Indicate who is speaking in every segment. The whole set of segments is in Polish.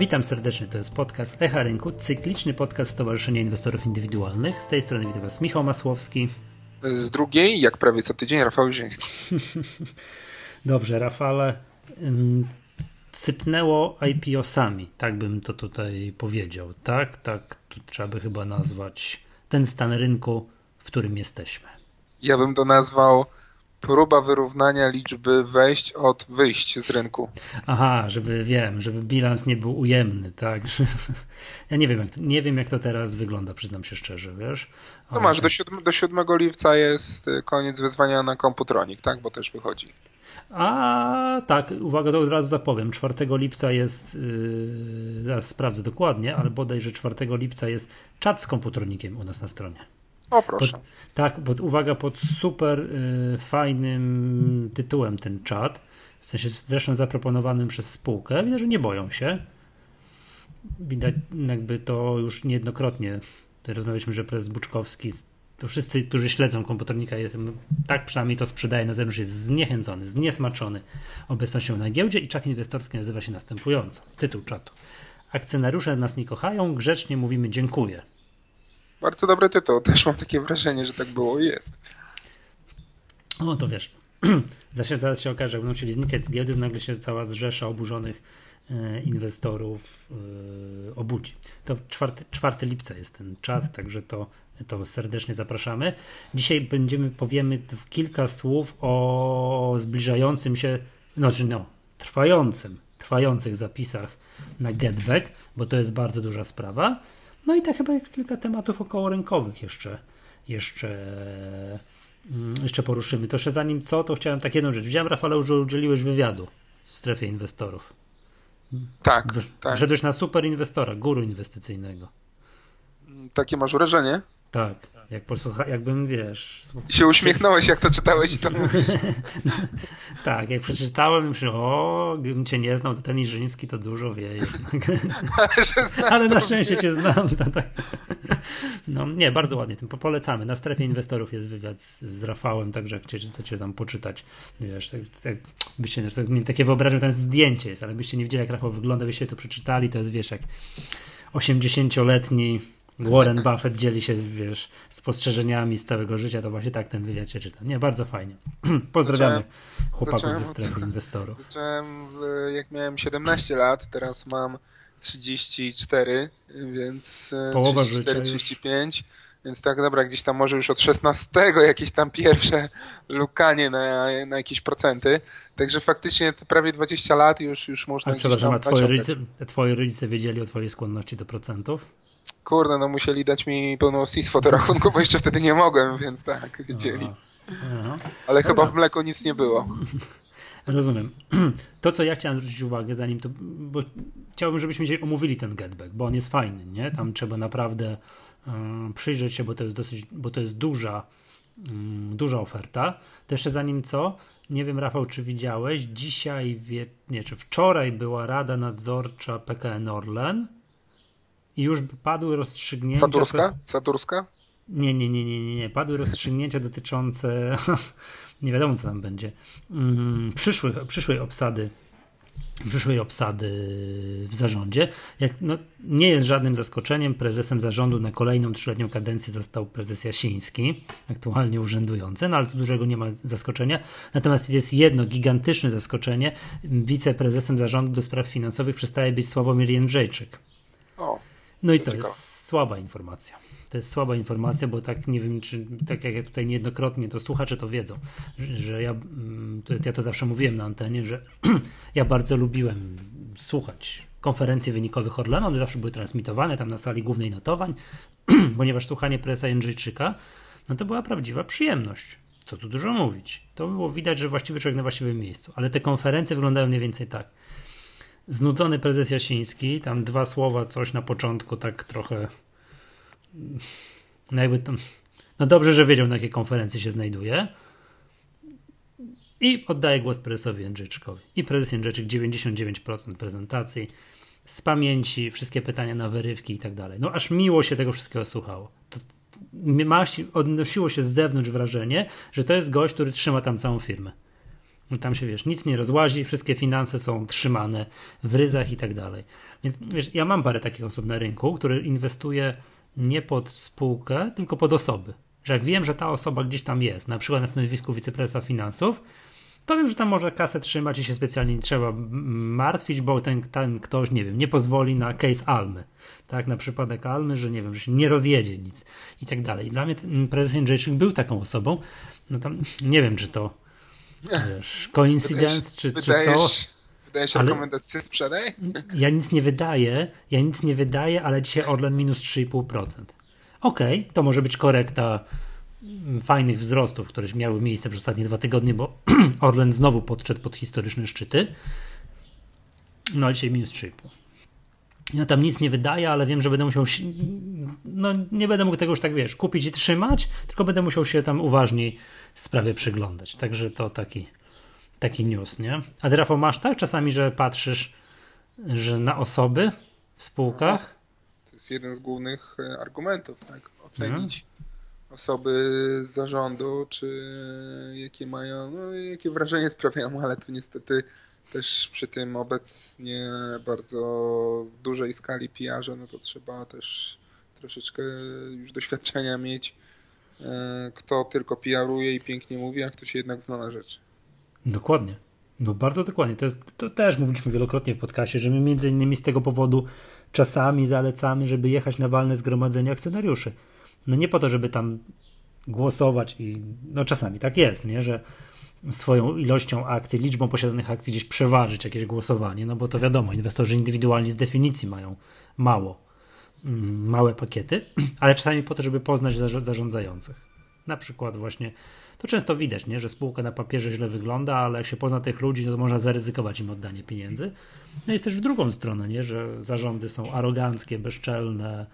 Speaker 1: Witam serdecznie, to jest podcast Echa Rynku, cykliczny podcast Stowarzyszenia Inwestorów Indywidualnych. Z tej strony witam Was Michał Masłowski.
Speaker 2: Z drugiej, jak prawie co tydzień, Rafał Józiński.
Speaker 1: Dobrze, Rafale, sypnęło IPO-sami, tak bym to tutaj powiedział, tak? Tak, tu trzeba by chyba nazwać ten stan rynku, w którym jesteśmy.
Speaker 2: Ja bym to nazwał próba wyrównania liczby wejść od wyjść z rynku.
Speaker 1: Aha, żeby wiem, żeby bilans nie był ujemny, tak? Ja nie wiem, jak, nie wiem, jak to teraz wygląda, przyznam się szczerze, wiesz.
Speaker 2: No masz, do 7, do 7 lipca jest y, koniec wyzwania na komputronik, tak? Bo też wychodzi.
Speaker 1: A tak, uwaga, to od razu zapowiem. 4 lipca jest, yy, zaraz sprawdzę dokładnie, ale bodajże 4 lipca jest czat z komputronikiem u nas na stronie.
Speaker 2: O proszę.
Speaker 1: Pod, tak, pod, uwaga, pod super y, fajnym tytułem ten czat, w sensie zresztą zaproponowanym przez spółkę. Widać, że nie boją się. Widać jakby to już niejednokrotnie. Tutaj rozmawialiśmy, że prezes Buczkowski, to wszyscy, którzy śledzą komputernika, jestem, tak przynajmniej to sprzedaje na zewnątrz, jest zniechęcony, zniesmaczony obecnością na giełdzie i czat inwestorski nazywa się następująco. Tytuł czatu. Akcjonariusze nas nie kochają, grzecznie mówimy dziękuję.
Speaker 2: Bardzo dobry tytuł. Też mam takie wrażenie, że tak było i jest.
Speaker 1: O, to wiesz. zaraz, zaraz się okaże, będą chcieli znikać z giełdy, nagle się cała zrzesza oburzonych e, inwestorów e, obudzi. To 4, 4 lipca jest ten czat, także to, to serdecznie zapraszamy. Dzisiaj będziemy, powiemy kilka słów o zbliżającym się, znaczy no, trwającym, trwających zapisach na Getback, bo to jest bardzo duża sprawa. No i tak chyba kilka tematów okołorynkowych jeszcze, jeszcze, mm, jeszcze poruszymy. To jeszcze zanim co, to chciałem tak jedną rzecz. Widziałem, Rafale, że udzieliłeś wywiadu w strefie inwestorów.
Speaker 2: Tak, tak.
Speaker 1: Wszedłeś na super inwestora, guru inwestycyjnego.
Speaker 2: Takie masz wrażenie?
Speaker 1: Tak. Jak posłucha, jakbym, wiesz...
Speaker 2: I się uśmiechnąłeś, jak to czytałeś i to mówisz.
Speaker 1: tak, jak przeczytałem, myślę, o, gdybym cię nie znał, to ten Iżyński to dużo wie jednak. Ale na szczęście cię znam. To tak. No nie, bardzo ładnie tym polecamy. Na strefie inwestorów jest wywiad z, z Rafałem, także jak chcecie tam poczytać, wiesz, tak, tak byście tak, takie wyobrażenie, tam zdjęcie jest, ale byście nie widzieli, jak Rafał wygląda, byście to przeczytali, to jest, wiesz, jak 80-letni Warren Buffett dzieli się, wiesz, spostrzeżeniami z całego życia, to właśnie tak ten wywiad się czyta. Nie, bardzo fajnie. Pozdrawiamy zacząłem, chłopaków zacząłem, ze strefy inwestorów.
Speaker 2: Zacząłem jak miałem 17 lat, teraz mam 34, więc e, Połowa 34, 35. Więc tak, dobra, gdzieś tam może już od 16 jakieś tam pierwsze lukanie na, na jakieś procenty. Także faktycznie prawie 20 lat już, już można. A
Speaker 1: przepraszam, a twoje rodzice, twoje rodzice wiedzieli o twojej skłonności do procentów?
Speaker 2: Kurde, no musieli dać mi pełną SIS do rachunku, bo jeszcze wtedy nie mogłem, więc tak, wiedzieli. Aha. Ale chyba w mleku nic nie było.
Speaker 1: Rozumiem. To, co ja chciałem zwrócić uwagę, zanim to, bo chciałbym, żebyśmy dzisiaj omówili ten getback, bo on jest fajny, nie? Tam trzeba naprawdę um, przyjrzeć się, bo to jest dosyć, bo to jest duża, um, duża oferta. To jeszcze zanim co, nie wiem, Rafał, czy widziałeś, dzisiaj, wie, nie, czy wczoraj była Rada Nadzorcza PKN Orlen i już padły rozstrzygnięcia.
Speaker 2: Saturska? Saturska?
Speaker 1: Nie, nie, nie, nie, nie, nie. Padły rozstrzygnięcia dotyczące, nie wiadomo co tam będzie, mm, przyszłych, przyszłej obsady przyszłej obsady w zarządzie. Jak, no, nie jest żadnym zaskoczeniem. Prezesem zarządu na kolejną trzyletnią kadencję został prezes Jasiński, aktualnie urzędujący, no ale tu dużego nie ma zaskoczenia. Natomiast jest jedno gigantyczne zaskoczenie. Wiceprezesem zarządu do spraw finansowych przestaje być Sławomir Jędrzejczyk.
Speaker 2: O.
Speaker 1: No i to jest słaba informacja. To jest słaba informacja, bo tak nie wiem, czy tak jak ja tutaj niejednokrotnie, to słuchacze to wiedzą, że, ja, mm, to, ja to zawsze mówiłem na antenie, że ja bardzo lubiłem słuchać konferencji wynikowych Orlenu, one zawsze były transmitowane tam na sali głównej notowań, ponieważ słuchanie presa Jędrzejczyka, no to była prawdziwa przyjemność. Co tu dużo mówić. To było widać, że właściwy człowiek na właściwym miejscu. Ale te konferencje wyglądają mniej więcej tak znudzony prezes Jasiński, tam dwa słowa, coś na początku, tak trochę. No jakby to. No dobrze, że wiedział, na jakiej konferencji się znajduje. I oddaje głos prezesowi Jędrzejczykowi. I prezes Jędrzejczyk 99% prezentacji, z pamięci, wszystkie pytania na wyrywki i tak dalej. No aż miło się tego wszystkiego słuchało. To, to, odnosiło się z zewnątrz wrażenie, że to jest gość, który trzyma tam całą firmę Tam się wiesz, nic nie rozłazi, wszystkie finanse są trzymane w ryzach i tak dalej. Więc wiesz, ja mam parę takich osób na rynku, które inwestuje nie pod spółkę, tylko pod osoby. Że jak wiem, że ta osoba gdzieś tam jest, na przykład na stanowisku wiceprezesa finansów, to wiem, że tam może kasę trzymać i się specjalnie nie trzeba martwić, bo ten, ten ktoś, nie wiem, nie pozwoli na case Almy. Tak, na przypadek Almy, że nie wiem, że się nie rozjedzie nic i tak dalej. Dla mnie prezes Jędrzejczyk był taką osobą. No tam nie wiem, czy to wiesz, coincidence, czy, czy co.
Speaker 2: Wydajesz ale rekomendację sprzedaj?
Speaker 1: Ja nic nie wydaję, ja nic nie wydaję, ale dzisiaj Orlen minus 3,5%. Okej, okay, to może być korekta fajnych wzrostów, które miały miejsce przez ostatnie dwa tygodnie, bo Orlen znowu podszedł pod historyczne szczyty. No ale dzisiaj minus 3,5. Ja tam nic nie wydaję, ale wiem, że będę musiał. No, nie będę mógł tego już tak wiesz, kupić i trzymać, tylko będę musiał się tam uważniej sprawie przyglądać. Także to taki, taki news, nie? A ty, Rafał, masz tak czasami, że patrzysz, że na osoby w spółkach?
Speaker 2: To jest jeden z głównych e, argumentów, tak? Ocenić osoby z zarządu, czy jakie mają, no jakie wrażenie sprawiają, ale tu niestety też przy tym obecnie bardzo dużej skali PR-ze, no to trzeba też troszeczkę już doświadczenia mieć, e, kto tylko PR-uje i pięknie mówi, a kto się jednak zna na rzeczy.
Speaker 1: Dokładnie. No bardzo dokładnie. To, jest, to też mówiliśmy wielokrotnie w podcaście, że my między innymi z tego powodu czasami zalecamy, żeby jechać na walne zgromadzenie akcjonariuszy no nie po to, żeby tam głosować i no czasami tak jest, nie, że swoją ilością akcji, liczbą posiadanych akcji gdzieś przeważyć jakieś głosowanie, no bo to wiadomo, inwestorzy indywidualni z definicji mają mało, mm, małe pakiety, ale czasami po to, żeby poznać zarządzających. Na przykład właśnie, to często widać, nie, że spółka na papierze źle wygląda, ale jak się pozna tych ludzi, to można zaryzykować im oddanie pieniędzy. No jest też w drugą stronę, nie, że zarządy są aroganckie, bezczelne,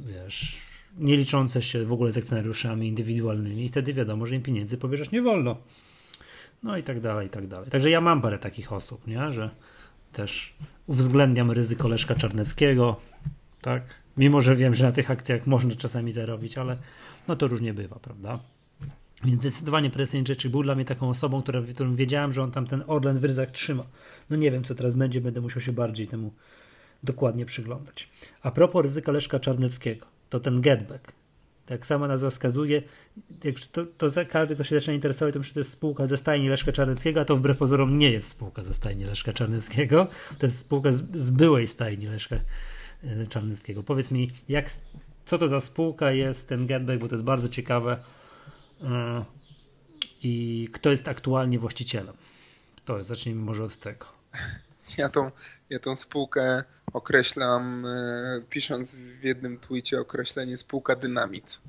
Speaker 1: wiesz, nie liczące się w ogóle z akcjonariuszami indywidualnymi i wtedy wiadomo, że im pieniędzy powierzać nie wolno. No i tak dalej, i tak dalej. Także ja mam parę takich osób, nie? że też uwzględniam ryzyko Leszka Czarneckiego, tak? Mimo, że wiem, że na tych akcjach można czasami zarobić, ale no to różnie bywa, prawda? Więc zdecydowanie prezes rzeczy był dla mnie taką osobą, która, którą wiedziałem, że on tam ten Orlen w ryzach trzyma. No nie wiem, co teraz będzie, będę musiał się bardziej temu dokładnie przyglądać. A propos ryzyka Leszka Czarneckiego to ten getback. Tak sama nazwa wskazuje, to, to każdy, kto się zaczyna interesować tym, że to jest spółka ze stajni Leszka Czarneckiego, a to wbrew pozorom nie jest spółka ze stajni Leszka Czarneckiego, to jest spółka z, z byłej stajni Leszka e, Czarneckiego. Powiedz mi, jak, co to za spółka jest ten getback, bo to jest bardzo ciekawe e, i kto jest aktualnie właścicielem. To jest, zacznijmy może od tego.
Speaker 2: Ja tą, ja tą spółkę określam, e, pisząc w jednym tweetie określenie spółka dynamit,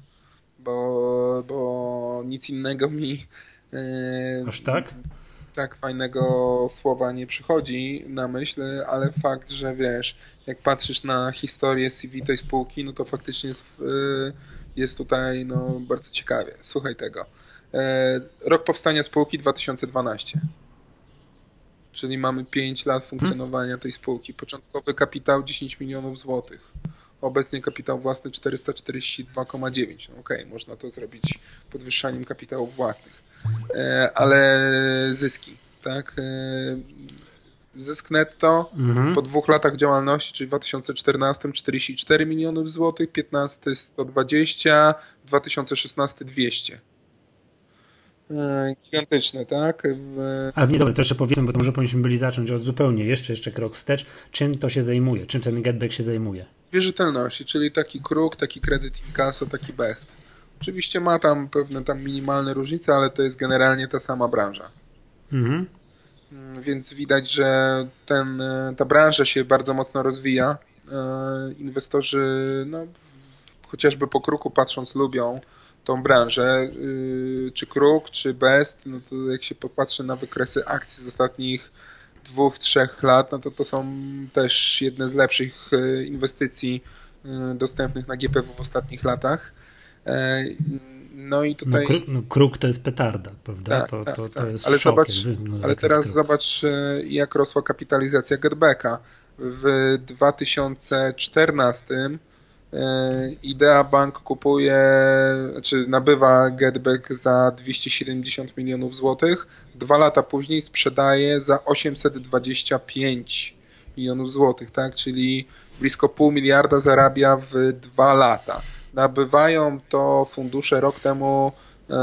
Speaker 2: bo, bo nic innego mi
Speaker 1: e, Aż tak?
Speaker 2: tak fajnego słowa nie przychodzi na myśl, ale fakt, że wiesz, jak patrzysz na historię CV tej spółki, no to faktycznie jest, e, jest tutaj no, bardzo ciekawie. Słuchaj tego. Rok powstania spółki 2012 czyli mamy 5 lat funkcjonowania tej spółki. Początkowy kapitał 10 milionów złotych. Obecnie kapitał własny 442,9. No okej, okay, można to zrobić podwyższaniem kapitałów własnych. E, ale zyski, tak? E, zysk netto mhm. po dwóch latach działalności, czyli w 2014 44 milionów złotych, 15 120, 2016 200. E, gigantyczne, tak?
Speaker 1: W... Ale nie, dobra, to jeszcze powiedzmy, bo to może powinniśmy byli zacząć od zupełnie jeszcze, jeszcze krok wstecz. Czym to się zajmuje? Czym ten getback się zajmuje?
Speaker 2: Wierzytelności, czyli taki kruk, taki kredyt inkasso, taki best. Oczywiście ma tam pewne tam minimalne różnice, ale to jest generalnie ta sama branża. Mhm. Mm, więc widać, że ten, e, ta branża się bardzo mocno rozwija. E, inwestorzy, no, chociażby po kruku patrząc, lubią tą branżę, y, czy Kruk, czy Best, no to jak się popatrzy na wykresy akcji z ostatnich dwóch, trzech lat, no to to są też jedne z lepszych y, inwestycji y, dostępnych na GPW w ostatnich latach. E, no i tutaj...
Speaker 1: No, no kruk to jest petarda, prawda?
Speaker 2: Tak,
Speaker 1: to,
Speaker 2: tak,
Speaker 1: to,
Speaker 2: tak.
Speaker 1: to jest
Speaker 2: ale zobacz, ale teraz zobacz jak rosła kapitalizacja Getbacka. W 2014 Idea Bank kupuje, czy nabywa Getback za 270 milionów złotych. Dwa lata później sprzedaje za 825 milionów złotych, tak? Czyli blisko pół miliarda zarabia w dwa lata. Nabywają to fundusze rok temu e,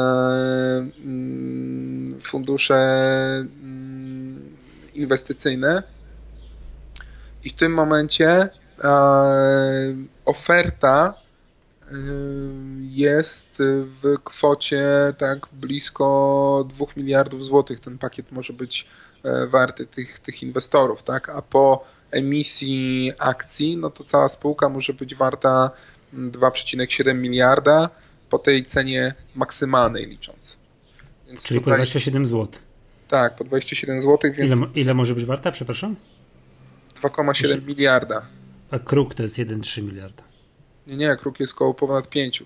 Speaker 2: mm, fundusze mm, inwestycyjne i w tym momencie e, oferta e, jest w kwocie tak blisko 2 miliardów złotych. Ten pakiet może być warty tych, tych inwestorów, tak? A po emisji akcji, no to cała spółka może być warta 2,7 miliarda po tej cenie maksymalnej licząc.
Speaker 1: Więc Czyli po 27 jest... zł.
Speaker 2: Tak, po 27 zł.
Speaker 1: Więc... Ile, ile może być warta, przepraszam?
Speaker 2: 2,7 miliarda.
Speaker 1: A kruk to jest 1,3 miliarda.
Speaker 2: Nie, nie, kruk jest koło ponad 5.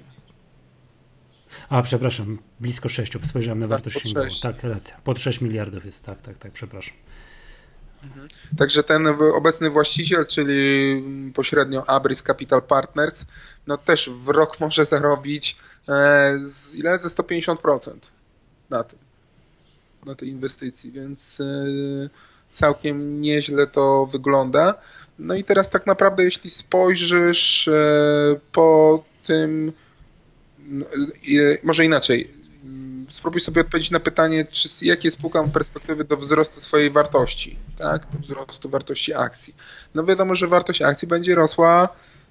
Speaker 1: A, przepraszam, blisko 6. Spojrzałem na tak, wartość księgową. Tak, racja. Pod 6 miliardów jest, tak, tak, tak, przepraszam.
Speaker 2: Mhm. Także ten obecny właściciel, czyli pośrednio Abris Capital Partners, no też w rok może zarobić e, z, ile? Ze 150% na tym, na tej inwestycji, więc e, całkiem nieźle to wygląda. No i teraz tak naprawdę, jeśli spojrzysz e, po tym, no, może inaczej, spróbuj sobie odpowiedzieć na pytanie, czy, jakie spółka ma perspektywy do wzrostu swojej wartości, tak? Do wzrostu wartości akcji. No wiadomo, że wartość akcji będzie rosła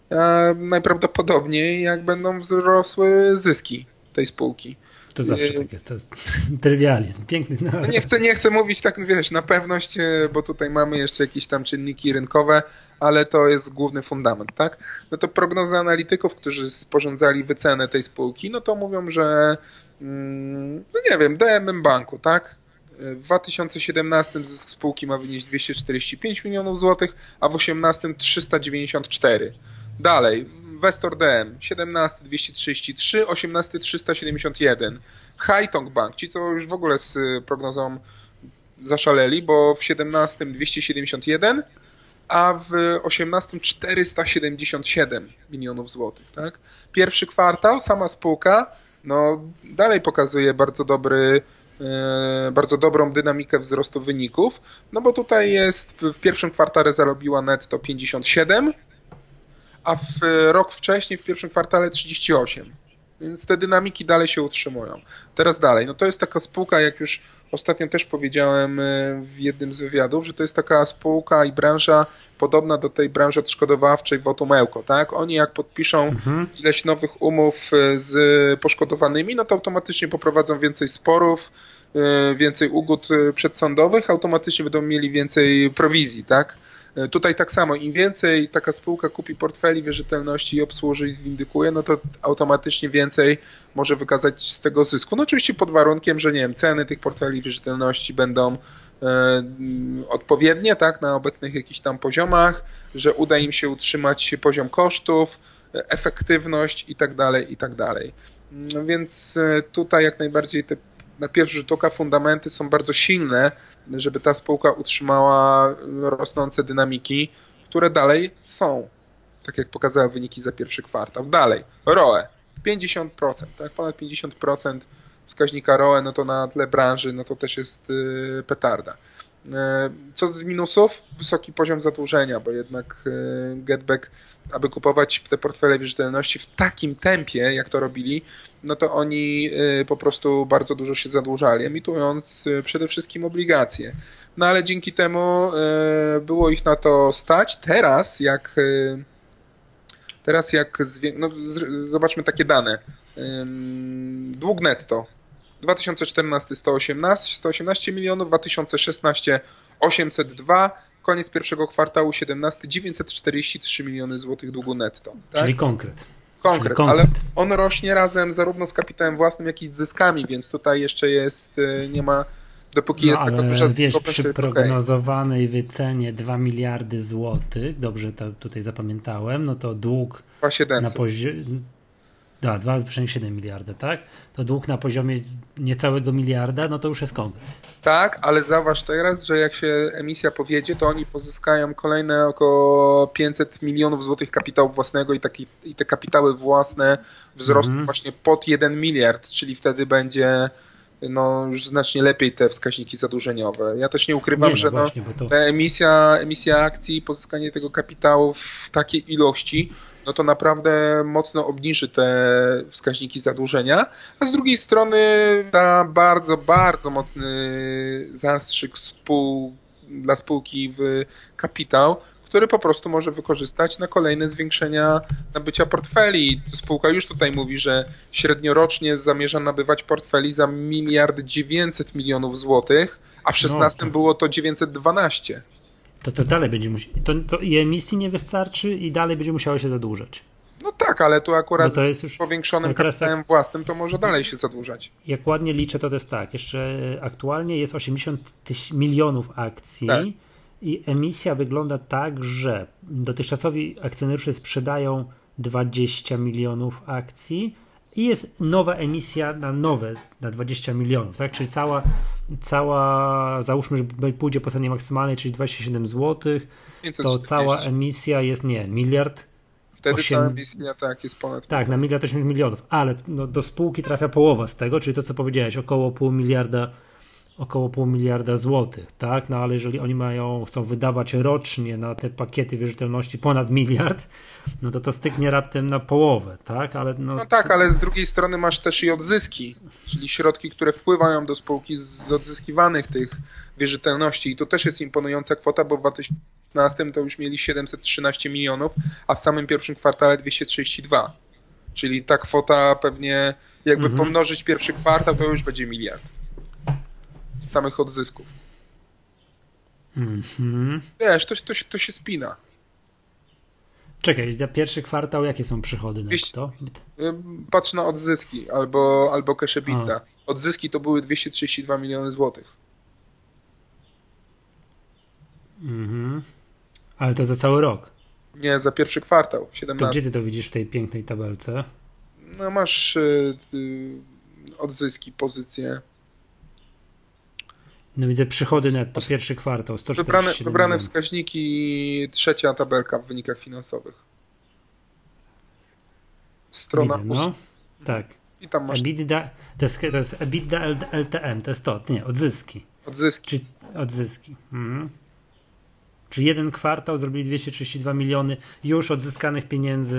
Speaker 2: e, najprawdopodobniej, jak będą wzrosły zyski tej spółki.
Speaker 1: To zawsze tak jest, to jest trywializm, piękny.
Speaker 2: No. no nie, chcę, nie chcę mówić tak, wiesz, na pewność, e, bo tutaj mamy jeszcze jakieś tam czynniki rynkowe, ale to jest główny fundament, tak? No to prognozy analityków, którzy sporządzali wycenę tej spółki, no to mówią, że mm, no nie wiem, DMM Banku, tak? W 2017 zysk spółki ma wynieść 245 milionów złotych, a w 2018 394. Dalej, Westor DM 17 233, 18 371. Haitong Bank, ci to już w ogóle z prognozą zaszaleli, bo w 17 271, a w 18 477 milionów złotych. Tak? Pierwszy kwartał, sama spółka, no dalej pokazuje bardzo dobry e, bardzo dobrą dynamikę wzrostu wyników, no bo tutaj jest w pierwszym kwartale zarobiła netto 57, a w rok wcześniej, w pierwszym kwartale 38. Więc te dynamiki dalej się utrzymują. Teraz dalej. No to jest taka spółka, jak już ostatnio też powiedziałem e, w jednym z wywiadów, że to jest taka spółka i branża podobna do tej branży odszkodowawczej w Otomełko, tak? Oni jak podpiszą mhm. ileś nowych umów e, z poszkodowanymi, no to automatycznie poprowadzą więcej sporów, e, więcej ugód przedsądowych, automatycznie będą mieli więcej prowizji, tak? E, tutaj tak samo, im więcej taka spółka kupi portfeli wierzytelności i obsłuży i zwindykuje, no to automatycznie więcej może wykazać z tego zysku. No oczywiście pod warunkiem, że nie wiem, ceny tych portfeli wierzytelności będą e, odpowiednie, tak, na obecnych jakichś tam poziomach, że uda im się utrzymać poziom kosztów, e, efektywność i tak dalej, i tak dalej. No więc tutaj jak najbardziej te na pierwszy rzut oka fundamenty są bardzo silne, żeby ta spółka utrzymała rosnące dynamiki, które dalej są, tak jak pokazały wyniki za pierwszy kwartał. Dalej, ROE 50%, tak, ponad 50% wskaźnika ROE, no to na tle branży, no to też jest y, petarda. E, co z minusów? Wysoki poziom zadłużenia, bo jednak e, Getback, aby kupować te portfele wierzytelności w takim tempie, jak to robili, no to oni e, po prostu bardzo dużo się zadłużali, emitując przede wszystkim obligacje. No ale dzięki temu było ich na to stać. Teraz, jak teraz jak no, zobaczmy takie dane. Dług netto 2014 118, 118 milionów, 2016 802, koniec pierwszego kwartału 17 943 miliony złotych długu netto.
Speaker 1: Tak? Czyli konkret.
Speaker 2: Konkret, Czyli konkret, ale on rośnie razem zarówno z kapitałem własnym, jak i z zyskami, więc tutaj jeszcze jest, y, nie ma dopóki no, jest taka duża wiesz,
Speaker 1: przy prognozowanej okay. wycenie 2 miliardy złotych, dobrze to tutaj zapamiętałem, no to dług
Speaker 2: 2,
Speaker 1: na poziomie Da, 2,7 miliarda, tak? To dług na poziomie niecałego miliarda, no to już jest konkret.
Speaker 2: Tak, ale zauważ teraz, że jak się emisja powiedzie, to oni pozyskają kolejne około 500 milionów złotych kapitału własnego i, taki, i te kapitały własne wzrosną mm właśnie pod 1 miliard, czyli wtedy będzie no, już znacznie lepiej te wskaźniki zadłużeniowe. Ja też nie ukrywam, nie, no że no, właśnie, to... ta emisja, emisja akcji, pozyskanie tego kapitału w takiej ilości, no to naprawdę mocno obniży te wskaźniki zadłużenia, a z drugiej strony da bardzo, bardzo mocny zastrzyk spół, dla spółki w kapitał, który po prostu może wykorzystać na kolejne zwiększenia nabycia portfeli. Spółka już tutaj mówi, że średniorocznie zamierza nabywać portfeli za miliard 900 milionów złotych, a w 16 no, to... było to 912.
Speaker 1: To, to dalej będzie musiał. To, to i emisji nie wystarczy i dalej będzie musiało się zadłużać.
Speaker 2: No tak, ale tu akurat no z już, powiększonym no kapitałem tak, własnym to może dalej się zadłużać.
Speaker 1: Jak ładnie liczę, to to jest tak. Jeszcze aktualnie jest 80 milionów akcji. Tak i emisja wygląda tak, że dotychczasowi akcjonariusze sprzedają 20 milionów akcji i jest nowa emisja na nowe, na 20 milionów, tak? Czyli cała, cała załóżmy, że pójdzie po cenie maksymalnej, czyli 27 zł, to cała emisja jest, nie, miliard.
Speaker 2: Wtedy 8... cała emisja, tak, jest ponad
Speaker 1: Tak, na miliard 8 milionów, ale no, do spółki trafia połowa z tego, czyli to, co powiedziałeś, około pół miliarda około pół miliarda złotych, tak? No ale jeżeli oni mają, chcą wydawać rocznie na te pakiety wierzytelności ponad miliard, no to to styknie raptem na połowę, tak?
Speaker 2: Ale no... no tak, ale z drugiej strony masz też i odzyski, czyli środki, które wpływają do spółki z odzyskiwanych tych wierzytelności i to też jest imponująca kwota, bo w 2015 to już mieli 713 milionów, a w samym pierwszym kwartale 232. Czyli ta kwota pewnie jakby mhm. pomnożyć pierwszy kwartał, to już będzie miliard samych odzysków. Mhm. Wiesz, to, to, to się spina.
Speaker 1: Czekaj, za pierwszy kwartał jakie są przychody netto?
Speaker 2: Patrz na odzyski albo, albo cash. Odzyski to były 232 miliony złotych.
Speaker 1: Mhm. Ale to za cały rok?
Speaker 2: Nie, za pierwszy kwartał, 17.
Speaker 1: To gdzie ty to widzisz w tej pięknej tabelce?
Speaker 2: No masz y, y, odzyski, pozycje.
Speaker 1: No widzę przychody netto, pierwszy kwartał, 147
Speaker 2: Wybrane, wybrane wskaźniki, trzecia tabelka w wynikach finansowych.
Speaker 1: Strona widzę, no. Tak. I tam masz... EBITDA, to jest, to jest EBITDA LTM, to jest to, nie, odzyski.
Speaker 2: Odzyski.
Speaker 1: Czyli odzyski. Mhm. Czyli jeden kwartał zrobili 232 miliony już odzyskanych pieniędzy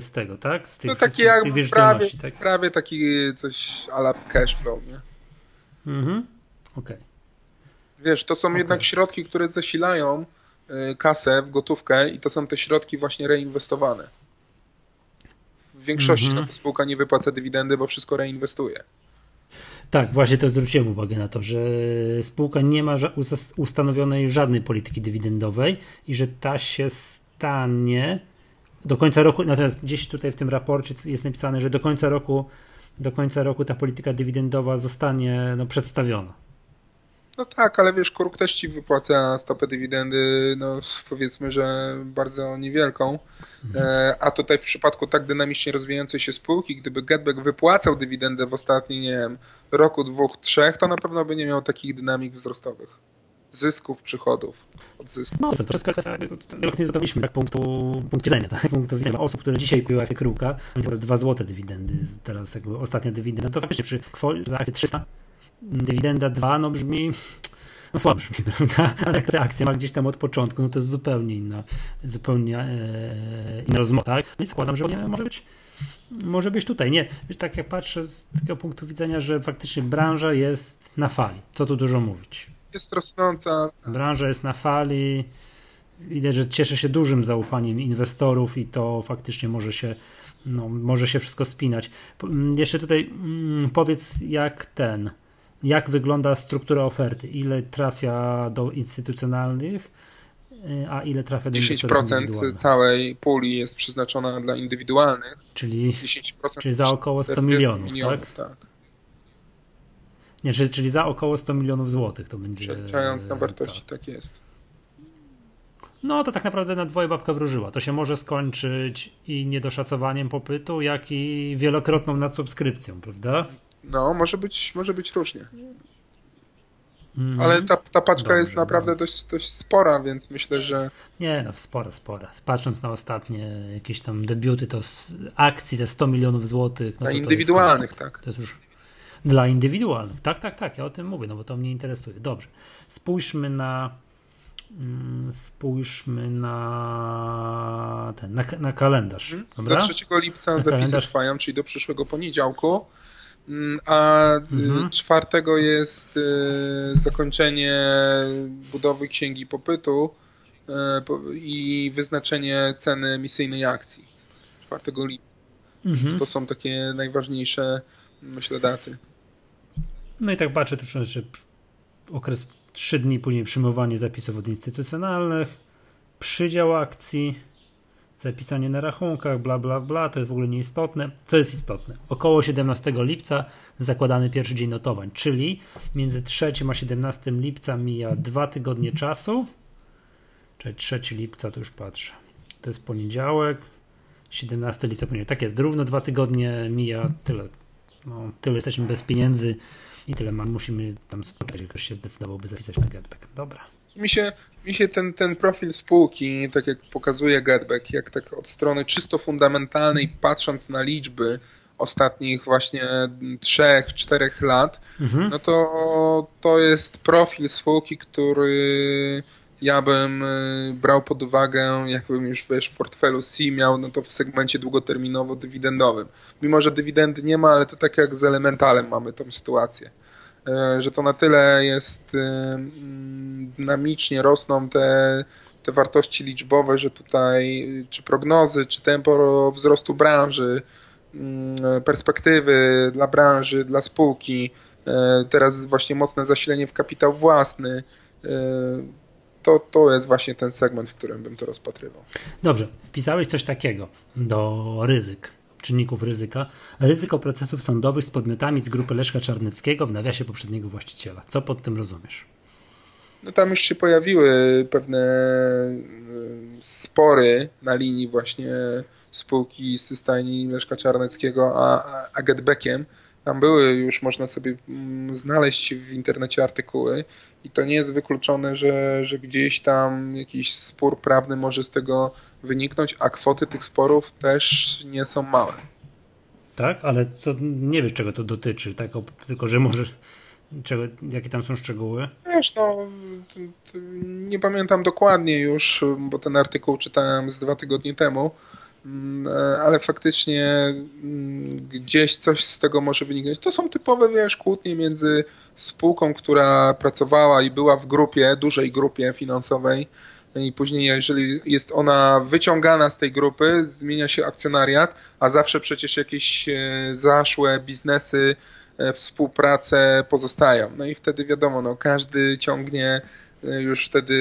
Speaker 1: z tego, tak? Z
Speaker 2: tych, no taki z, z prawie, tak? prawie taki coś ala cash flow, nie?
Speaker 1: Mhm. Okej. Okay.
Speaker 2: Wiesz, to są okay. jednak środki, które zasilają y, kasę w gotówkę i to są te środki właśnie reinwestowane. W większości mm -hmm. spółka nie wypłaca dywidendy, bo wszystko reinwestuje.
Speaker 1: Tak, właśnie to zwróciłem uwagę na to, że spółka nie ma ustanowionej żadnej polityki dywidendowej i że ta się stanie do końca roku, natomiast gdzieś tutaj w tym raporcie jest napisane, że do końca roku do końca roku ta polityka dywidendowa zostanie no, przedstawiona.
Speaker 2: No tak, ale wiesz, Kuruk też ci wypłaca stopę dywidendy, no powiedzmy, że bardzo niewielką. E, a tutaj w przypadku tak dynamicznie rozwijającej się spółki, gdyby Getback wypłacał dywidendę w ostatnim, nie wiem, roku, dwóch, trzech, to na pewno by nie miał takich dynamik wzrostowych. Zysków, przychodów, od zysków.
Speaker 1: No, to wszystko kwestia, nie zrobiliśmy tak punktu, punktu widzenia, tak? punktu widzenia osób, które dzisiaj kupiły akcje Kruka, dwa złote dywidendy, teraz jakby ostatnia dywidenda, to faktycznie przy akcji 300 dywidenda 2, no brzmi no słabo brzmi, prawda? Ale jak ta akcja ma gdzieś tam od początku, no to jest zupełnie inna, zupełnie e, inna rozmowa, tak? No i zakładam, że nie, może być może być tutaj. Nie, tak jak patrzę z takiego punktu widzenia, że faktycznie branża jest na fali. Co tu dużo mówić?
Speaker 2: Jest rosnąca.
Speaker 1: Branża jest na fali. Widać, że cieszy się dużym zaufaniem inwestorów i to faktycznie może się, no, może się wszystko spinać. Jeszcze tutaj mm, powiedz, jak ten jak wygląda struktura oferty, ile trafia do instytucjonalnych, y, a ile trafia do
Speaker 2: 10% całej puli jest przeznaczona dla indywidualnych.
Speaker 1: Czyli, 10% czyli za około 100 milionów, milionów tak? tak? Nie, czyli, czyli za około 100 milionów złotych to będzie.
Speaker 2: Przeliczając na wartości, tak, tak jest.
Speaker 1: no to tak naprawdę na dwoje babka wróżyła. To się może skończyć i niedoszacowaniem popytu, jak i wielokrotną nadsubskrypcją, prawda?
Speaker 2: No, może być, może być różnie. Mm -hmm. Ale ta, ta paczka Dobrze, jest naprawdę no. dość, dość spora, więc myślę, że.
Speaker 1: Nie, no spora, spora. Patrząc na ostatnie jakieś tam debiuty, to akcji za 100 milionów złotych. No
Speaker 2: Dla indywidualnych,
Speaker 1: jest,
Speaker 2: tak.
Speaker 1: To jest już dla indywidualnych. Tak, tak, tak. Ja o tym mówię, no bo to mnie interesuje. Dobrze. Spójrzmy na Mm, spójrzmy na ten, na, na kalendarz.
Speaker 2: Dobra? Za 3 lipca na zapisy kalendarz. trwają, czyli do przyszłego poniedziałku. Mm, a y, mhm. czwartego jest y, zakończenie budowy księgi popytu y, i wyznaczenie ceny emisyjnej akcji. 4 lipca. Mhm. To są takie najważniejsze, myślę, daty.
Speaker 1: No i tak patrzę tu, że okres Trzy dni później przyjmowanie zapisów od instytucjonalnych, przydział akcji, zapisanie na rachunkach, bla, bla, bla, to jest w ogóle nieistotne. Co jest istotne? Około 17 lipca zakładany pierwszy dzień notowań, czyli między 3 a 17 lipca mija dwa tygodnie czasu, czyli 3 lipca, to już patrzę, to jest poniedziałek, 17 lipca, poniedziałek, tak jest, równo dwa tygodnie mija, tyle, no, tyle jesteśmy bez pieniędzy, i tyle mam, musimy tam spotkać, jak ktoś się zdecydowałby zapisać na Getback. Dobra.
Speaker 2: Mi się, mi się ten, ten profil spółki, tak jak pokazuje Getback, jak tak od strony czysto fundamentalnej, patrząc na liczby ostatnich właśnie trzech, czterech lat, mhm. no to to jest profil spółki, który ja bym y, brał pod uwagę, jakbym już wiesz, w portfelu C miał, no to w segmencie długoterminowo-dywidendowym. Mimo, że dywidendy nie ma, ale to tak jak z elementalem mamy tą sytuację. Y, że to na tyle jest mm, dynamicznie rosną te, te wartości liczbowe, że tutaj czy prognozy, czy tempo wzrostu branży, mm, perspektywy dla branży, dla spółki, teraz właśnie mocne zasilenie w kapitał własny, to, to jest właśnie ten segment, w którym bym to rozpatrywał.
Speaker 1: Dobrze, wpisałeś coś takiego do ryzyk, czynników ryzyka. Ryzyko procesów sądowych z podmiotami z grupy Leszka Czarneckiego w nawiasie poprzedniego właściciela. Co pod tym rozumiesz?
Speaker 2: No tam już się pojawiły pewne y, spory na linii właśnie spółki z Leszka Czarneckiego a, a Getbackiem tam były już, można sobie mm, znaleźć w internecie artykuły i to nie jest wykluczone, że, że gdzieś tam jakiś spór prawny może z tego wyniknąć, a kwoty tych sporów też nie są małe.
Speaker 1: Tak, ale co, nie wiesz czego to dotyczy, tak, tylko że może czego, jakie tam są szczegóły?
Speaker 2: Wiesz, no nie pamiętam dokładnie już, bo ten artykuł czytałem z dwa tygodnie temu, ale faktycznie mm, gdzieś coś z tego może wyniknąć. To są typowe, wiesz, kłótnie między spółką, która pracowała i była w grupie, dużej grupie finansowej i później, jeżeli jest ona wyciągana z tej grupy, zmienia się akcjonariat, a zawsze przecież jakieś e, zaszłe biznesy, e, współprace pozostają. No i wtedy wiadomo, no, każdy ciągnie już wtedy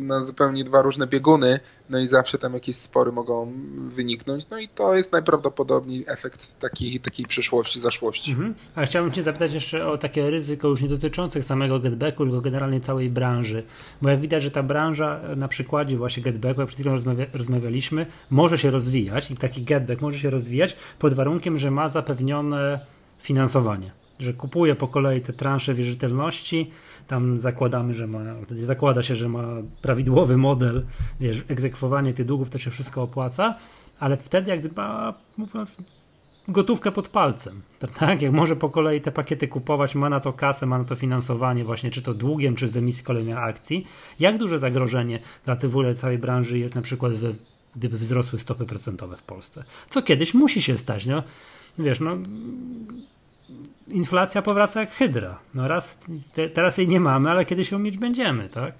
Speaker 2: na zupełnie dwa różne bieguny, no i zawsze tam jakieś spory mogą wyniknąć, no i to jest najprawdopodobniej efekt takiej, takiej przyszłości, zaszłości. Mhm.
Speaker 1: A chciałbym Cię zapytać jeszcze o takie ryzyko już nie dotyczące samego getbacku, tylko generalnie całej branży, bo jak widać, że ta branża na przykładzie właśnie getbacku, jak przed chwilą rozmawia, rozmawialiśmy, może się rozwijać i taki getback może się rozwijać pod warunkiem, że ma zapewnione finansowanie że kupuje po kolei te transze wierzytelności, tam zakładamy, że ma, zakłada się, że ma prawidłowy model, wiesz, egzekwowanie tych długów to się wszystko opłaca, ale wtedy jak gdyby, mówiąc, gotówkę pod palcem, tak? Jak może po kolei te pakiety kupować, ma na to kasę, ma na to finansowanie właśnie, czy to długiem, czy z emisji kolejnej akcji. Jak duże zagrożenie dla tej w ogóle całej branży jest na przykład, gdyby wzrosły stopy procentowe w Polsce? Co kiedyś musi się stać, no? Wiesz, no inflacja powraca jak hydra. No raz, te, teraz jej nie mamy, ale kiedyś ją mieć będziemy, tak?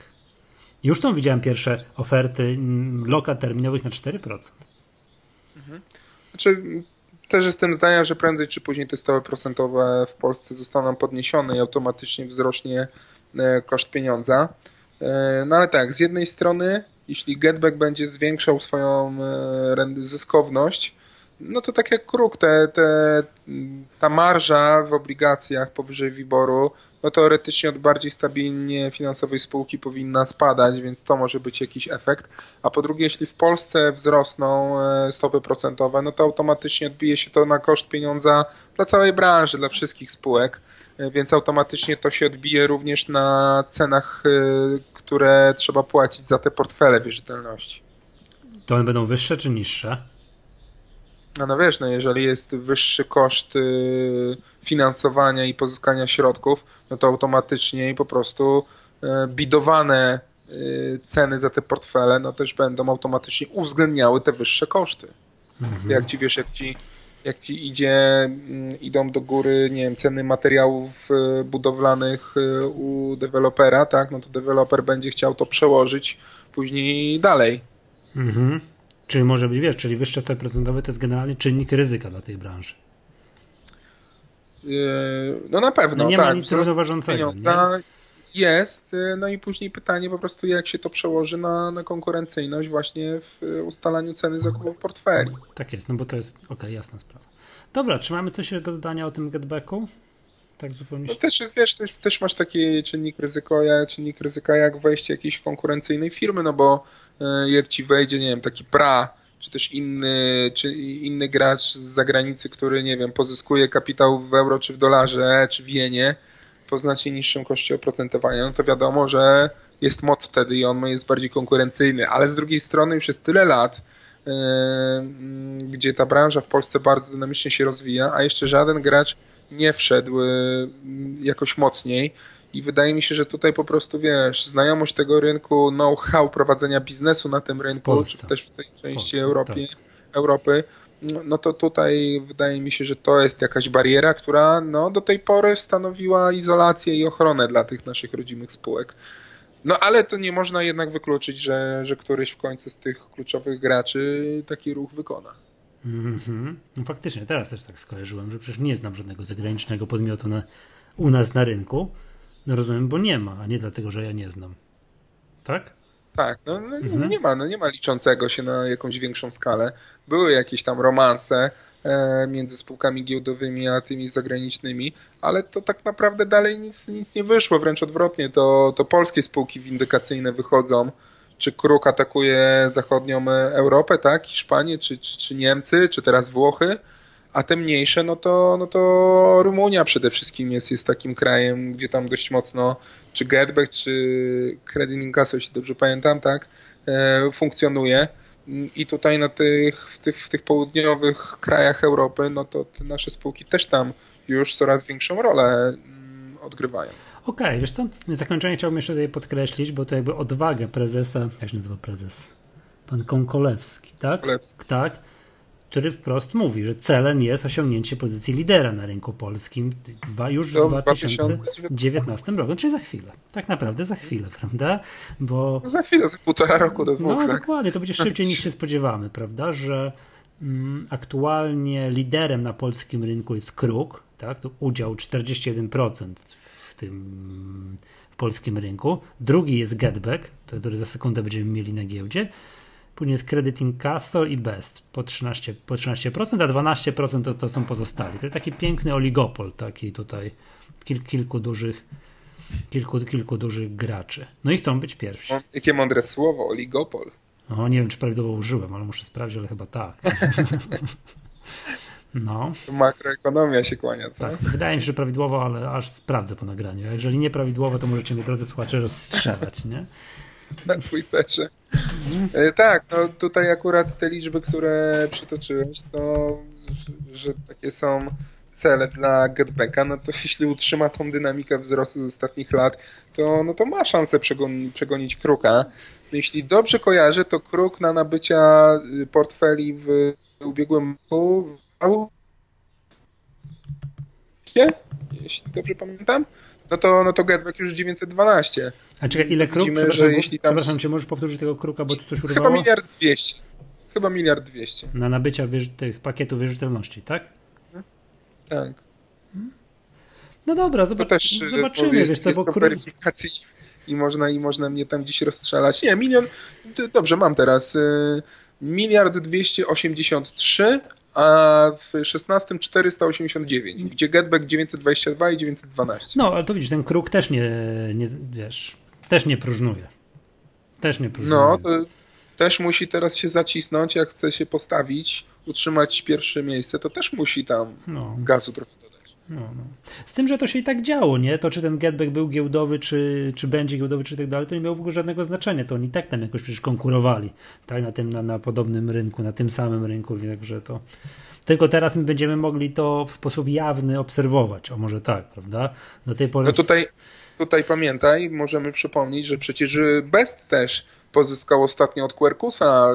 Speaker 1: Już są widziałem pierwsze oferty mm, lokat terminowych na 4%.
Speaker 2: Mhm. Znaczy, też jestem zdania, że prędzej czy później te stałe procentowe w Polsce zostaną podniesione i automatycznie wzrośnie e, koszt pieniądza. E, no ale tak, z jednej strony, jeśli Getback będzie zwiększał swoją e, zyskowność, no to tak jak kruk, te, te, ta marża w obligacjach powyżej wyboru, no teoretycznie od bardziej stabilnie finansowej spółki powinna spadać, więc to może być jakiś efekt. A po drugie, jeśli w Polsce wzrosną e, stopy procentowe, no to automatycznie odbije się to na koszt pieniądza dla całej branży, dla wszystkich spółek, e, więc automatycznie to się odbije również na cenach, e, które trzeba płacić za te portfele wierzytelności.
Speaker 1: To one będą wyższe czy niższe?
Speaker 2: No, no wiesz, no jeżeli jest wyższy koszt y, finansowania i pozyskania środków, no to automatycznie i po prostu y, bidowane y, ceny za te portfele, no też będą automatycznie uwzględniały te wyższe koszty. Mhm. Jak ci wiesz, jak ci, jak ci idzie, mm, idą do góry, nie wiem, ceny materiałów budowlanych u dewelopera, tak, no to deweloper będzie chciał to przełożyć później dalej.
Speaker 1: Mhm. Czyli może być, wiesz, czyli wyższe stopy procentowe to jest generalnie czynnik ryzyka dla tej branży.
Speaker 2: Yy, no na pewno,
Speaker 1: no nie
Speaker 2: tak.
Speaker 1: ma nic równoważącego.
Speaker 2: Jest, yy, no i później pytanie po prostu, jak się to przełoży na, na konkurencyjność właśnie w ustalaniu ceny zakupu portfeli.
Speaker 1: Tak jest, no bo to jest, okej, okay, jasna sprawa. Dobra, czy mamy coś do dodania o tym getbacku? Tak zupełnie.
Speaker 2: No też jest, wiesz, też, też masz taki czynnik ryzyka, czynnik ryzyka jak wejście jakiejś konkurencyjnej firmy, no bo E, jak ci wejdzie, nie wiem, taki pra, czy też inny, czy inny gracz z zagranicy, który, nie wiem, pozyskuje kapitał w euro, czy w dolarze, czy w jenie, po znacznie niższym koszcie oprocentowania, no to wiadomo, że jest moc wtedy i on jest bardziej konkurencyjny, ale z drugiej strony już jest tyle lat, gdzie ta branża w Polsce bardzo dynamicznie się rozwija, a jeszcze żaden gracz nie wszedł yy, jakoś mocniej i wydaje mi się, że tutaj po prostu, wiesz, znajomość tego rynku, know-how prowadzenia biznesu na tym rynku, czy też w tej części Europie, tak. Europy, no to tutaj wydaje mi się, że to jest jakaś bariera, która no, do tej pory stanowiła izolację i ochronę dla tych naszych rodzimych spółek. No ale to nie można jednak wykluczyć, że, że któryś w końcu z tych kluczowych graczy taki ruch wykona.
Speaker 1: Mm -hmm. No faktycznie, teraz też tak skojarzyłem, że przecież nie znam żadnego zagranicznego podmiotu na, u nas na rynku, no rozumiem, bo nie ma, a nie dlatego, że ja nie znam. Tak?
Speaker 2: Tak, no, no, mhm. no, nie ma, no nie ma liczącego się na jakąś większą skalę. Były jakieś tam romanse e, między spółkami giełdowymi a tymi zagranicznymi, ale to tak naprawdę dalej nic, nic nie wyszło, wręcz odwrotnie, to, to polskie spółki windykacyjne wychodzą, czy Kruk atakuje zachodnią Europę, tak, Hiszpanię, czy, czy, czy Niemcy, czy teraz Włochy, a te mniejsze, no to, no to Rumunia przede wszystkim jest, jest takim krajem, gdzie tam dość mocno czy Getback, czy Credit Incasso, jeśli dobrze pamiętam, tak, e, funkcjonuje. I tutaj na tych, w, tych, w tych południowych krajach Europy, no to te nasze spółki też tam już coraz większą rolę mm, odgrywają.
Speaker 1: Okej, okay, wiesz co? Na zakończenie chciałbym jeszcze tutaj podkreślić, bo to jakby odwagę prezesa, jak się nazywa prezes? Pan Konkolewski, tak? Konkolewski. Tak który wprost mówi, że celem jest osiągnięcie pozycji lidera na rynku polskim dwa, już w 2019 roku, czyli za chwilę. Tak naprawdę za chwilę, prawda? Bo,
Speaker 2: no za chwilę, za półtora roku do dwóch.
Speaker 1: No tak? dokładnie, to będzie szybciej niż się spodziewamy, prawda? Że mm, aktualnie liderem na polskim rynku jest Kruk, tak? To udział 41% w tym w polskim rynku. Drugi jest Getback, który za sekundę będziemy mieli na giełdzie. Później jest Credit Incasso i Best po 13%, po 13% a 12% to, to są pozostali. To jest taki piękny oligopol, taki tutaj kil, kilku dużych kilku, kilku dużych graczy. No i chcą być pierwsi.
Speaker 2: Jakie mądre słowo, oligopol.
Speaker 1: O, nie wiem, czy prawidłowo użyłem, ale muszę sprawdzić, ale chyba tak. No.
Speaker 2: Makroekonomia się kłania, co? Tak,
Speaker 1: wydaje mi się, że prawidłowo, ale aż sprawdzę po nagraniu. A jeżeli nieprawidłowo, to możecie mnie, drodzy słuchacze, rozstrzelać, nie?
Speaker 2: na Twitterze. E, tak, no tutaj akurat te liczby, które przytoczyłeś, to że takie są cele dla Getbacka, no to jeśli utrzyma tą dynamikę wzrostu z ostatnich lat, to, no to ma szansę przegoni, przegonić Kruka. Jeśli dobrze kojarzę, to Kruk na nabycia y, portfeli w ubiegłym roku jeśli dobrze pamiętam, no to, no to Getback już 912.
Speaker 1: A czekaj, ile kruk? Widzimy, że jeśli tam... Przepraszam cię, możesz powtórzyć tego kruka, bo tu coś urwało?
Speaker 2: Chyba miliard dwieście. Chyba miliard dwieście.
Speaker 1: Na nabycia tych pakietów wierzytelności, tak?
Speaker 2: Tak.
Speaker 1: No dobra, zobacz, też, y, zobaczymy. Jest, wiesz co,
Speaker 2: jest bo kruk... weryfikacji i można, i można mnie tam dziś rozstrzelać. Nie, milion, dobrze, mam teraz. Y, miliard dwieście osiemdziesiąt trzy, a w 16 489, gdzie Getback 922 i 912.
Speaker 1: No, ale to widzisz, ten kruk też nie, nie wiesz, też nie próżnuje. Też nie próżnuje.
Speaker 2: No, to też musi teraz się zacisnąć, jak chce się postawić, utrzymać pierwsze miejsce, to też musi tam no. gazu trochę dodać. No, no.
Speaker 1: Z tym, że to się i tak działo, nie? To czy ten getback był giełdowy, czy, czy będzie giełdowy, czy tak dalej, to nie miało w ogóle żadnego znaczenia. To oni tak tam jakoś przecież konkurowali, tak? Na tym, na, na podobnym rynku, na tym samym rynku, także to... Tylko teraz my będziemy mogli to w sposób jawny obserwować, o może tak, prawda?
Speaker 2: Do tej pory... No tutaj, tutaj pamiętaj, możemy przypomnieć, że przecież Best też pozyskał ostatnio od Quercusa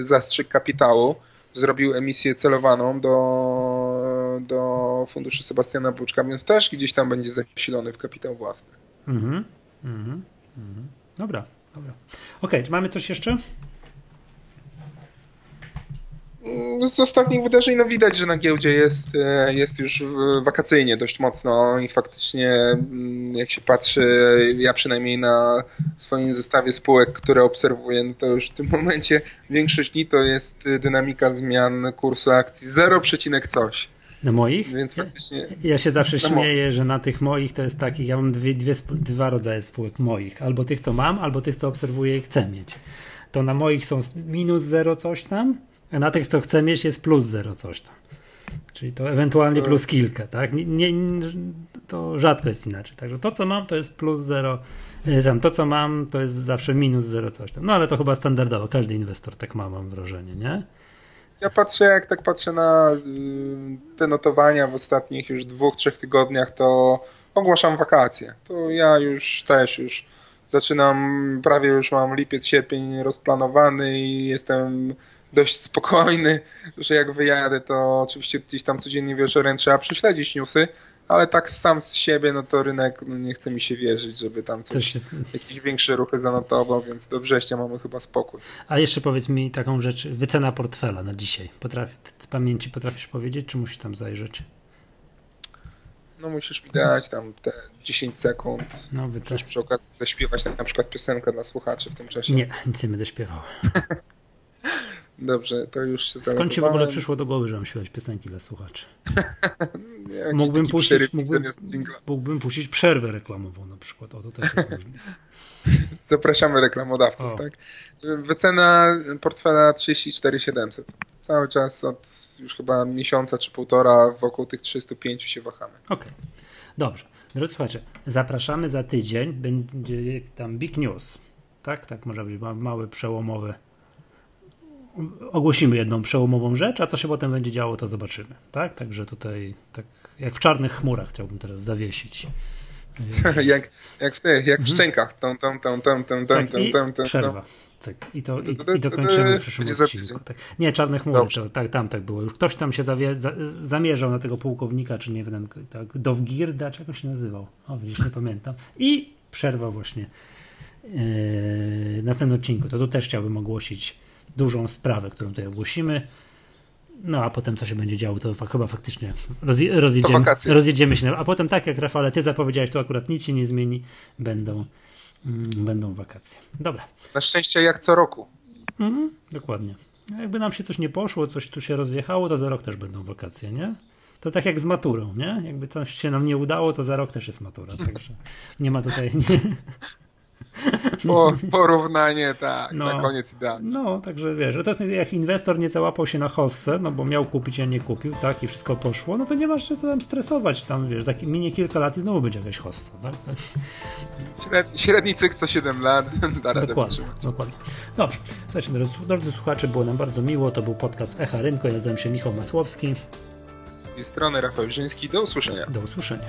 Speaker 2: y, zastrzyk kapitału, zrobił emisję celowaną do, do funduszy Sebastiana Buczka, więc też gdzieś tam będzie zasilony w kapitał własny. Mhm, mhm,
Speaker 1: mhm. Dobra, dobra. Okej, czy mamy coś jeszcze?
Speaker 2: Z ostatnich wydarzeń no widać, że na giełdzie jest, e, jest już wakacyjnie dość mocno i faktycznie mm, jak się patrzy, ja przynajmniej na swoim zestawie spółek, które obserwuję, no to już w tym momencie większość dni to jest dynamika zmian kursu akcji 0, coś.
Speaker 1: Na moich? Więc faktycznie. Ja, ja się zawsze śmieję, że na tych moich to jest takich, ja mam dwie, dwie, dwa rodzaje spółek moich. Albo tych, co mam, albo tych, co obserwuję i chcę mieć. To na moich są minus 0 coś tam, a na tych, co chcę mieć, jest plus 0 coś tam. Czyli to ewentualnie plus kilka, tak? Nie, nie, to rzadko jest inaczej. Także to, co mam, to jest plus 0. E, to, co mam, to jest zawsze minus 0 coś tam. No ale to chyba standardowo. Każdy inwestor tak ma, mam wrażenie, nie?
Speaker 2: Ja patrzę, jak tak patrzę na y, te notowania w ostatnich już dwóch, trzech tygodniach, to ogłaszam wakacje. To ja już też już zaczynam, prawie już mam lipiec, sierpień rozplanowany i jestem dość spokojny, że jak wyjadę, to oczywiście gdzieś tam codziennie wieczorem trzeba prześledzić newsy, ale tak sam z siebie, no to rynek no nie chce mi się wierzyć, żeby tam coś, coś jest... jakieś większe ruchy zanotował, więc do września mamy chyba spokój.
Speaker 1: A jeszcze powiedz mi taką rzecz, wycena portfela na dzisiaj. Potrafi, z pamięci potrafisz powiedzieć, czy musisz tam zajrzeć?
Speaker 2: No musisz mi dać tam te 10 sekund. No, wycena. przy okazji zaśpiewać na, na przykład piosenkę dla słuchaczy w tym czasie.
Speaker 1: Nie, nic nie będę śpiewał.
Speaker 2: Dobrze, to już się
Speaker 1: Skąd ci w ogóle przyszło do głowy, że mam śpiewać piosenki dla słuchaczy? mógłbym, puścić, mógłbym, mógłbym puścić przerwę reklamową na przykład. O, to też jest
Speaker 2: Zapraszamy reklamodawców, o. tak? Wycena portfela 34 700. Cały czas od już chyba miesiąca czy półtora wokół tych 305 się wahamy.
Speaker 1: Okej, okay. dobrze. Drodzy słuchacze, zapraszamy za tydzień. Będzie tam big news. Tak, tak może być mały przełomowy ogłosimy jedną przełomową rzecz, a co się potem będzie działo, to zobaczymy. Tak? Także tutaj, tak jak w czarnych chmurach chciałbym teraz zawiesić.
Speaker 2: jak, jak w tych, jak w mhm. szczękach. Tam, tam, tam, tam, tam, tam,
Speaker 1: tam, tam, tam, Przerwa. Tak. I, to, i, i dokończymy w przyszłym odcinku. Tak. Nie, czarne chmury, to, tak, tam tak było. Już ktoś tam się zawie, za, zamierzał na tego pułkownika, czy nie wiem, tak, Dowgirda, czy jak się nazywał. O, widzisz, nie pamiętam. I przerwa właśnie yy, na ten odcinku. To tu też chciałbym ogłosić dużą sprawę, którą tutaj ogłosimy. No a potem co się będzie działo, to chyba faktycznie rozjedziemy, rozjedziemy się. A potem tak jak Rafale, ty zapowiedziałeś, to akurat nic się nie zmieni, będą, mm, będą wakacje. Dobra.
Speaker 2: Na szczęście jak co roku.
Speaker 1: Mhm, dokładnie. Jakby nam się coś nie poszło, coś tu się rozjechało, to za rok też będą wakacje, nie? To tak jak z maturą, nie? Jakby coś się nam nie udało, to za rok też jest matura, także nie ma tutaj... Nie,
Speaker 2: po, porównanie, tak, no, na koniec idealnie.
Speaker 1: No, także wiesz, że to jest jak inwestor nie załapał się na hossę, no bo miał kupić, a nie kupił, tak, i wszystko poszło, no to nie masz się co tam stresować, tam wiesz, za minie kilka lat i znowu będzie jakaś hossa, tak?
Speaker 2: Średni, średni co 7 lat da radę
Speaker 1: dokładnie, wytrzymać. Dokładnie. Dobrze, słuchajcie, drodzy, drodzy słuchacze, było nam bardzo miło, to był podcast Echa Rynku, ja nazywam się Michał Masłowski.
Speaker 2: Z strony Rafał Żyński, do usłyszenia.
Speaker 1: Do usłyszenia.